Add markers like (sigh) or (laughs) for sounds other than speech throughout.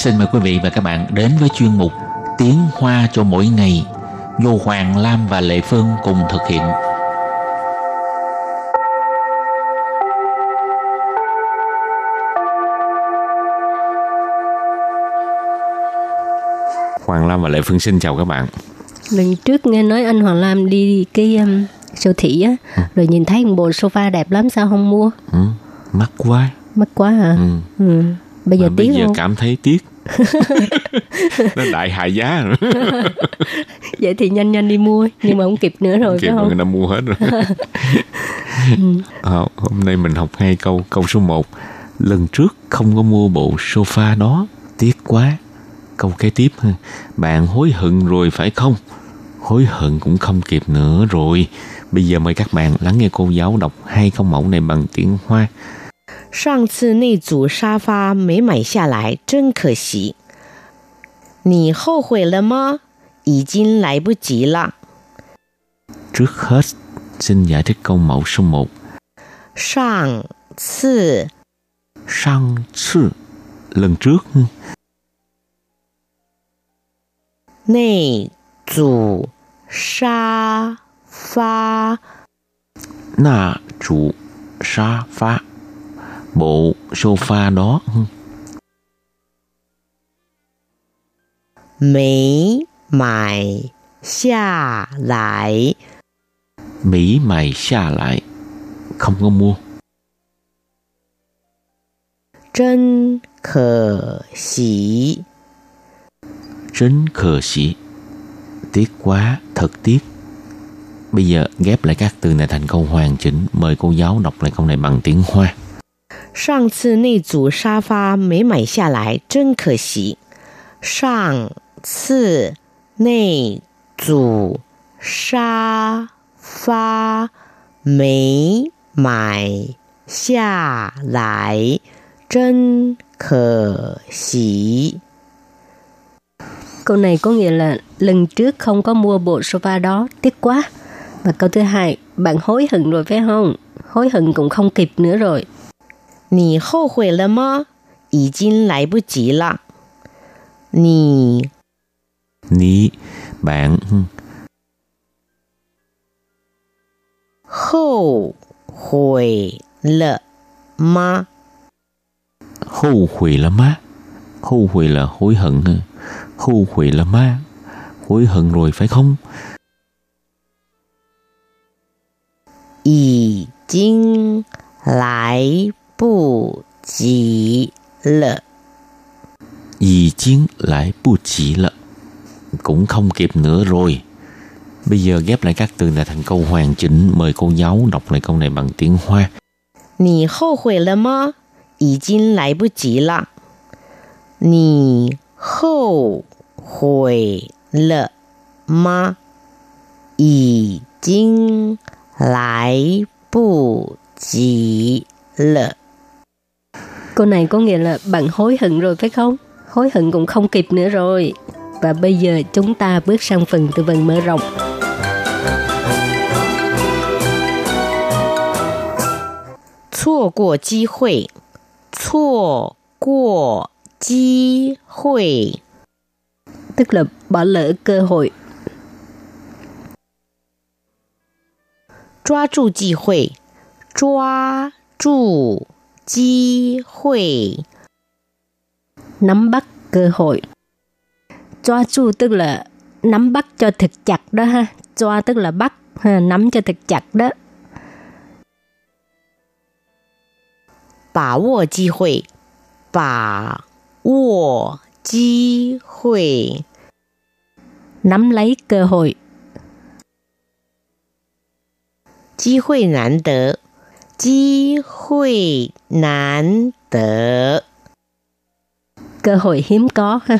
Xin mời quý vị và các bạn đến với chuyên mục Tiếng Hoa cho mỗi ngày do Hoàng Lam và Lệ Phương cùng thực hiện. Hoàng Lam và Lệ Phương xin chào các bạn. Lần trước nghe nói anh Hoàng Lam đi cái um, siêu thị á, ừ. rồi nhìn thấy một bộ sofa đẹp lắm sao không mua? Ừ, mắc quá. Mắc quá hả? Ừ. ừ. Bây giờ Mà tiếc bây giờ không? cảm thấy tiếc. (laughs) nó đại hại giá. (laughs) Vậy thì nhanh nhanh đi mua, nhưng mà không kịp nữa rồi Kịp phải không? người ta mua hết rồi. à, (laughs) hôm nay mình học hai câu. Câu số 1. Lần trước không có mua bộ sofa đó. Tiếc quá. Câu kế tiếp. ha. Bạn hối hận rồi phải không? Hối hận cũng không kịp nữa rồi. Bây giờ mời các bạn lắng nghe cô giáo đọc hai câu mẫu này bằng tiếng Hoa. 上次那组沙发没买下来，真可惜。你后悔了吗？已经来不及了。 Trước hết, xin giải thích câu mẫu số 1. 上次 Sang次, lần trước. ha. 那组沙发 Nà chủ sa phá. bộ sofa đó. Mỹ mày xa lại. Mỹ mày xa lại. Không có mua. Chân khờ xỉ. Chân khờ xỉ. Tiếc quá, thật tiếc. Bây giờ ghép lại các từ này thành câu hoàn chỉnh. Mời cô giáo đọc lại câu này bằng tiếng Hoa. 上次那组沙发没买下来，真可惜。上次那组沙发没买下来，真可惜。 Câu này có nghĩa là lần trước không có mua bộ sofa đó, tiếc quá. Và câu thứ hai, bạn hối hận rồi phải không? Hối hận cũng không kịp nữa rồi. 你后悔了吗？已经来不及了。你 Ni, bạn, ha. 后悔了吗？ hô hủy là má. Hô hủy là hối hận. ha. Hô hủy là má. Hối hận rồi phải không? 已经来 不及了。 Dì chiến lại bu chỉ lợ. Cũng không kịp nữa rồi. Bây giờ ghép lại các từ này thành câu hoàn chỉnh. Mời cô giáo đọc lại câu này bằng tiếng Hoa. 你后悔了吗？已经来不及了。你后悔了吗？已经来不及了。 Câu này có nghĩa là bạn hối hận rồi phải không? Hối hận cũng không kịp nữa rồi. Và bây giờ chúng ta bước sang phần tư vấn mở rộng. Chua của chi hội Chua của chi hội Tức là bỏ lỡ cơ hội. Chua trụ chi hội Chua trụ Chi hội Nắm bắt cơ hội Choa chu tức là nắm bắt cho thật chặt đó ha. Choa tức là bắt, ha, nắm cho thật chặt đó. Bà 握 chi hội Bà 握 chi hội Nắm lấy cơ hội. Chi hội nán đỡ 机会难得， Cơ hội hiếm có ha.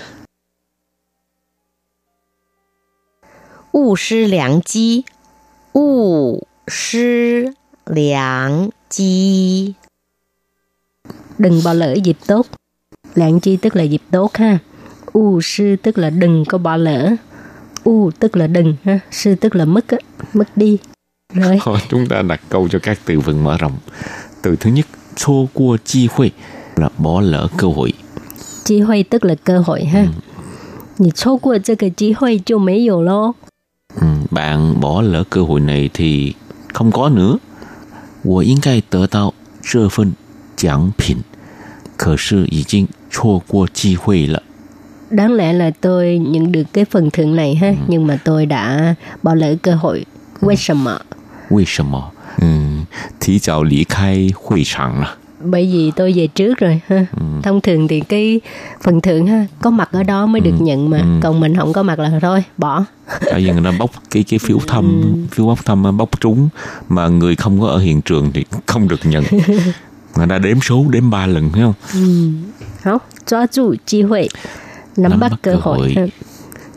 勿失良机，勿失良机。 Đừng bỏ lỡ dịp tốt. Lạng chi tức là dịp tốt ha. U sư tức là đừng có bỏ lỡ. U tức là đừng ha. Sư tức là mất á. Mất đi. Rồi. Thôi chúng ta đặt câu cho các từ vựng mở rộng. Từ thứ nhất, chô qua chi hội là bỏ lỡ cơ hội. Chi hội tức là cơ hội ha. Nì chô qua cái cơ hội就没有咯。 Ừ, bạn bỏ lỡ cơ hội này thì không có nữa. 我应该得到这份奖品，可是已经错过机会了。 Đáng lẽ là tôi nhận được cái phần thưởng này ha, nhưng mà tôi đã bỏ lỡ cơ hội. Vì sao mà? 为什么？嗯，提早离开会场了。 Bởi vì tôi về trước rồi ha. Thông thường thì cái phần thưởng ha, có mặt ở đó mới được nhận mà. Còn mình không có mặt là thôi, bỏ. Tại vì người ta bốc cái cái phiếu thăm, phiếu bốc thăm bốc trúng mà người không có ở hiện trường thì không được nhận. (laughs) Người ta đếm số đếm ba lần thấy không? Không,抓住机会, nắm, Nắm bắt bắt cơ cơ hội. hội. ha.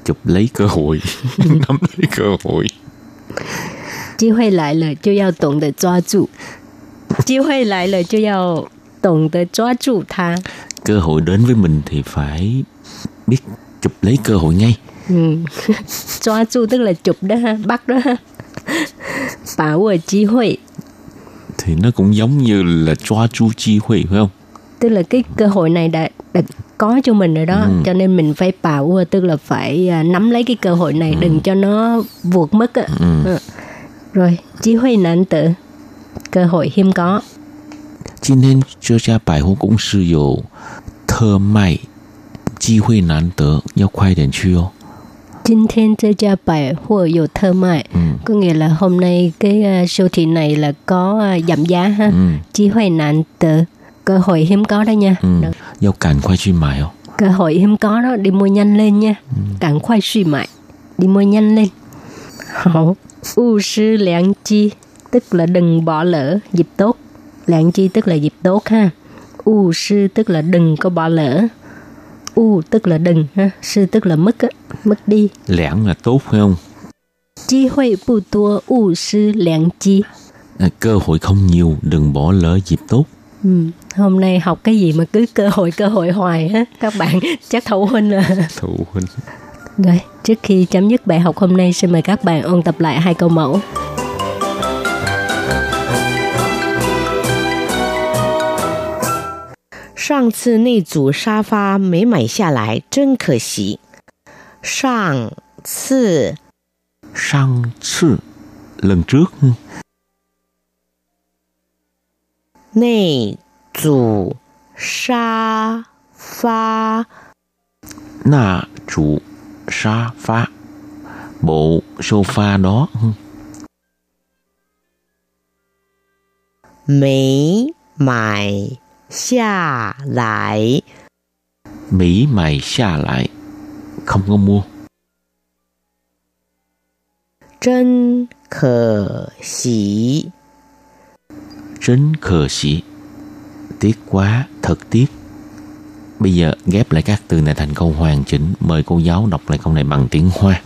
Chụp lấy cơ hội, (laughs) nắm lấy cơ hội. (laughs) 机会来了就要懂得抓住，机会来了就要懂得抓住它。 Cơ hội đến với mình thì phải biết chụp lấy cơ hội ngay. Ừ. 抓(laughs) 住 tức là chụp đó ha, bắt đó ha.把握机会 Thì nó cũng giống như là choa chu chi huy phải không? tức là cái cơ hội này đã, đã có cho mình rồi đó, cho nên mình phải把握 tức là phải à, nắm lấy cái cơ hội này, đừng cho nó vụt mất á. Ừ. Rồi, 机会难得 cơ hội hiếm có. 今天这家百货公司有特卖，机会难得，要快点去哦。 今天这家百货有特卖, có nghĩa là hôm nay cái uh, siêu thị này là có uh, giảm giá ha. Ừ. Chỉ hội nạn tự cơ hội hiếm có đó nha. 嗯 Đó.，要赶快去买哦。 Cơ hội hiếm có đó, đi mua nhanh lên nha. Càng khoai suy mại, đi mua nhanh lên. Hảo, u sư lạng chi tức là đừng bỏ lỡ dịp tốt. Lạng chi tức là dịp tốt ha. U sư tức là đừng có bỏ lỡ. U tức là đừng ha. Sư tức là mất mất đi. Lạng là tốt phải không? Chi hội bù tua u sư lạng chi à, cơ hội không nhiều đừng bỏ lỡ dịp tốt. Ừ. hôm nay học cái gì mà cứ cơ hội cơ hội hoài á. Các bạn chắc thủ huynh à. Thủ huynh. Rồi trước khi chấm dứt bài học hôm nay xin mời các bạn ôn tập lại hai câu mẫu. 上次那组沙发没买下来，真可惜。上次 Sang次lần trước ừ, 那组沙发 nà trụ sofa bộ sofa đó. Mỹ mày xa lại. Mỹ mày xa lại. Không có mua. Chân khờ xỉ. Chân khờ xỉ. Tiếc quá thật tiếc. Bây giờ ghép lại các từ này thành câu hoàn chỉnh Mời cô giáo đọc lại câu này bằng tiếng Hoa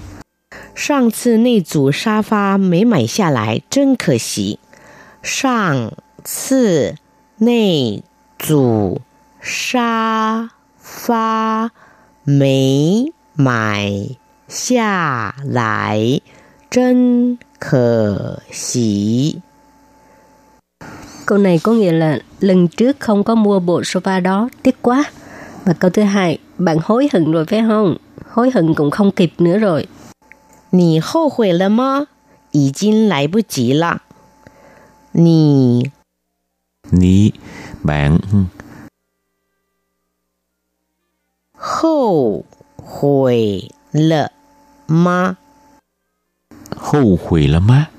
上次那组沙发没买下来，真可惜。上次那组沙发没买下来，真可惜。 Câu này có nghĩa là lần trước không có mua bộ sofa đó, tiếc quá. Và câu thứ hai, bạn hối hận rồi phải không? Hối hận cũng không kịp nữa rồi. 你后悔了吗？已经来不及了。你 Ní bạn ừ, 后悔了吗？ hô hủy là má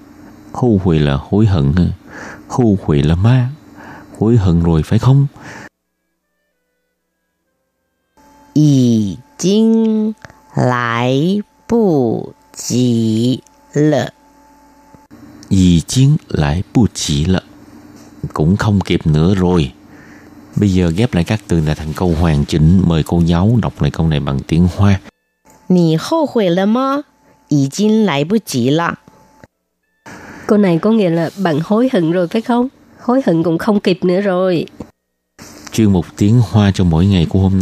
Hô hủy là hối hận ha. Hô hủy là má Hối hận rồi phải không? 已经来不及了。 Dì chiến lại bu chỉ lợ Cũng không kịp nữa rồi Bây giờ ghép lại các từ này thành câu hoàn chỉnh Mời cô giáo đọc lại câu này bằng tiếng Hoa 你后悔了吗？已经来不及了。 Câu này có nghĩa là bạn hối hận rồi phải không? Hối hận cũng không kịp nữa rồi. Chuyên mục tiếng Hoa cho mỗi ngày của hôm nay